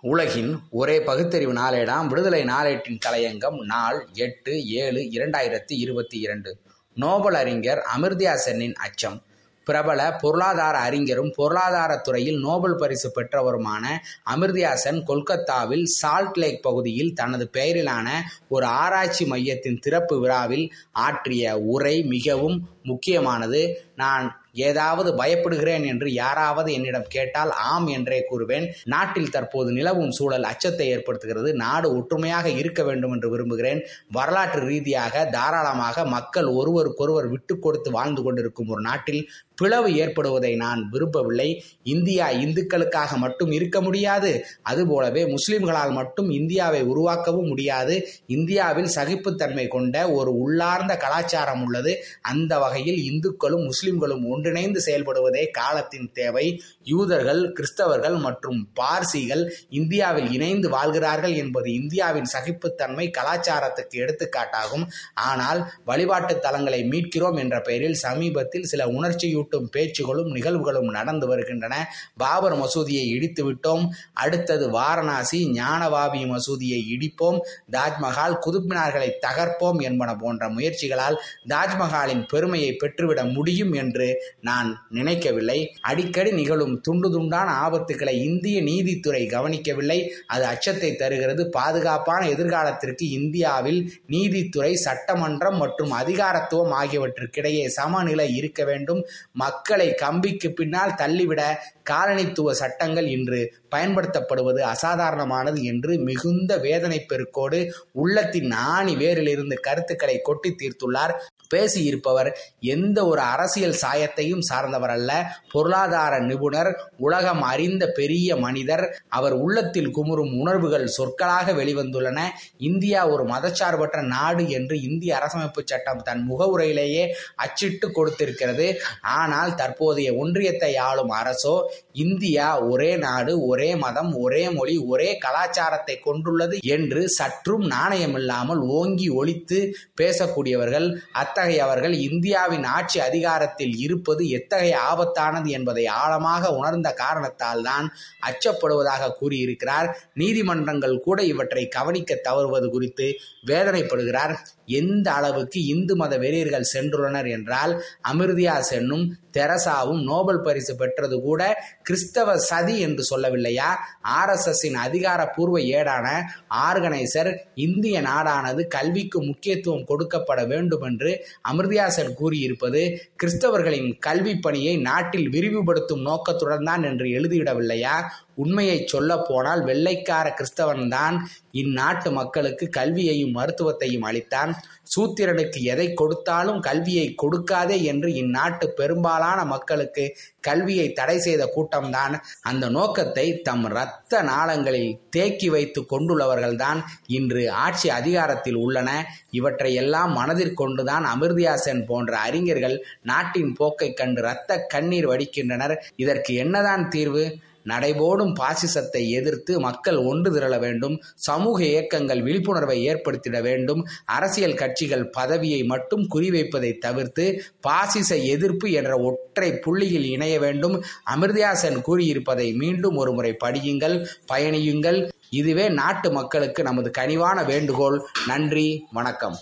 உலகின் ஒரே பகுத்தறிவு நாளேடாம். விடுதலை நாளேட்டின் தலையங்கம் நாள் எட்டு ஏழு இரண்டாயிரத்தி இருபத்தி இரண்டு. நோபல் அறிஞர் அமிர்தியாசனின் சென்னின் அச்சம். பிரபல பொருளாதார அறிஞரும் பொருளாதாரத்துறையில் நோபல் பரிசு பெற்றவருமான அமிர்தியாசன் கொல்கத்தாவில் சால்ட் லேக் பகுதியில் தனது பெயரிலான ஒரு ஆராய்ச்சி மையத்தின் திறப்பு விழாவில் ஆற்றிய உரை மிகவும் முக்கியமானது. நான் ஏதாவது பயப்படுகிறேன் என்று யாராவது என்னிடம் கேட்டால் ஆம் என்றே கூறுவேன். நாட்டில் தற்போது நிலவும் சூழல் அச்சத்தை ஏற்படுத்துகிறது. நாடு ஒற்றுமையாக இருக்க வேண்டும் என்று விரும்புகிறேன். வரலாற்று ரீதியாக தாராளமாக மக்கள் ஒருவருக்கொருவர் விட்டு கொடுத்து வாழ்ந்து கொண்டிருக்கும் ஒரு நாட்டில் பிளவு ஏற்படுவதை நான் விரும்பவில்லை. இந்தியா இந்துக்களுக்காக மட்டும் இருக்க முடியாது. அதுபோலவே முஸ்லிம்களால் மட்டும் இந்தியாவை உருவாக்கவும் முடியாது. இந்தியாவில் சகிப்புத்தன்மை கொண்ட ஒரு உள்ளார்ந்த கலாச்சாரம் உள்ளது. அந்த வகையில் இந்துக்களும் முஸ்லிம்களும் ஒன்றிணைந்து செயல்படுவதே காலத்தின் தேவை. யூதர்கள் கிறிஸ்தவர்கள் மற்றும் பார்சிகள் இந்தியாவில் இணைந்து வாழ்கிறார்கள் என்பது இந்தியாவின் சகிப்புத்தன்மை கலாச்சாரத்துக்கு எடுத்துக்காட்டாகும். ஆனால் வழிபாட்டு தலங்களை மீட்கிறோம் என்ற பெயரில் சமீபத்தில் சில உணர்ச்சியூட்டும் பேச்சுகளும் நிகழ்வுகளும் நடந்து வருகின்றன. பாபர் மசூதியை இடித்து விட்டோம் அடுத்தது வாரணாசி ஞானவாபி மசூதியை இடிப்போம். தாஜ்மஹால் குதுப்பினார்களை தகர்ப்போம் என்பன போன்ற முயற்சிகளால் தாஜ்மஹாலின் பெருமையை பெற்றுவிட முடியும் என்று நான் நினைக்கவில்லை. அடிக்கடி நிகழும் துண்டு துண்டான ஆபத்துக்களை இந்திய நீதித்துறை கவனிக்கவில்லை. அது அச்சத்தை தருகிறது. பாதுகாப்பான எதிர்காலத்திற்கு இந்தியாவில் நீதித்துறை சட்டமன்றம் மற்றும் அதிகாரத்துவம் ஆகியவற்றுக்கிடையே சமநிலை இருக்க வேண்டும். மக்களை கம்பிக்கு பின்னால் தள்ளிவிட காலனித்துவ சட்டங்கள் இன்று பயன்படுத்தப்படுவது அசாதாரணமானது என்று மிகுந்த வேதனை பெருக்கோடு உள்ளத்தின் ஆணி வேரிலிருந்து கருத்துக்களை கொட்டி தீர்த்துள்ளார். பேசியிருப்பவர் எந்த ஒரு அரசியல் சாயத்தையும் சார்ந்தவர் அல்ல பொருளாதார நிபுணர் உலகம் அறிந்த பெரிய மனிதர். அவர் உள்ளத்தில் குமுறும் உணர்வுகள் சொற்களாக வெளிவந்துள்ளன. இந்தியா ஒரு மதச்சார்பற்ற நாடு என்று இந்திய அரசமைப்பு சட்டம் தன் முகவுரையிலேயே அச்சிட்டு கொடுத்திருக்கிறது. ஆனால் தற்போதைய ஒன்றியத்தை ஆளும் அரசோ இந்தியா ஒரே நாடு ஒரே மதம் ஒரே மொழி ஒரே கலாச்சாரத்தை கொண்டுள்ளது என்று சற்றும் நாணயமில்லாமல் ஓங்கி ஒழித்து பேசக்கூடியவர்கள் அத்தகையவர்கள் இந்தியாவின் ஆட்சி அதிகாரத்தை அதிகாரத்தில் இருப்பது எத்தகைய ஆபத்தானது என்பதை ஆழமாக உணர்ந்த காரணத்தால் தான் அச்சப்படுவதாக கூறியிருக்கிறார். நீதிமன்றங்கள் கூட இவற்றை கவனிக்க தவறுவது குறித்து வேதனைப்படுகிறார். எந்த அளவுக்கு இந்து மத வெறியர்கள் சென்றுள்ளனர் என்றால் அமிர்தியா சென்னும் தெரசாவும் நோபல் பரிசு பெற்றது கூட கிறிஸ்தவ சதி என்று சொல்லவில்லையா? ஆர்எஸ்எஸ்ஸின் அதிகாரப்பூர்வ ஏடான ஆர்கனைசர் இந்திய நாடானது கல்விக்கு முக்கியத்துவம் கொடுக்கப்பட வேண்டும் என்று அமிர்தியாசன் கூறியிருப்பது கிறிஸ்தவர்களின் கல்வி பணியை நாட்டில் விரிவுபடுத்தும் நோக்கத்துடன் தான் என்று எழுதிவிடவில்லையா? உண்மையை சொல்ல போனால் வெள்ளைக்கார கிறிஸ்தவன்தான். இந்நாட்டு மக்களுக்கு கல்வியையும் மருத்துவத்தையும் அளித்தான். சூத்திரனுக்கு எதை கொடுத்தாலும் கல்வியை கொடுக்காதே என்று இந்நாட்டு பெரும்பாலான மக்களுக்கு கல்வியை தடை செய்த கூட்டம்தான். அந்த நோக்கத்தை தம் இரத்த நாளங்களில் தேக்கி வைத்து கொண்டுள்ளவர்கள்தான் இன்று ஆட்சி அதிகாரத்தில் உள்ளன. இவற்றை எல்லாம் மனதிற்கொண்டுதான் அமிர்தியாசன் போன்ற அறிஞர்கள் நாட்டின் போக்கை கண்டு இரத்த கண்ணீர் வடிக்கின்றனர். இதற்கு என்னதான் தீர்வு? நடைபோடும் பாசிசத்தை எதிர்த்து மக்கள் ஒன்று திரள வேண்டும் சமூக இயக்கங்கள் விழிப்புணர்வை ஏற்படுத்திட வேண்டும் அரசியல் கட்சிகள் பதவியை மட்டும் குறிவைப்பதை தவிர்த்து பாசிச எதிர்ப்பு என்ற ஒற்றை புள்ளியில் இணைய வேண்டும். அமிர்தியாசன் கூறியிருப்பதை மீண்டும் ஒருமுறை படியுங்கள் பயணியுங்கள். இதுவே நாட்டு மக்களுக்கு நமது கனிவான வேண்டுகோள். நன்றி வணக்கம்.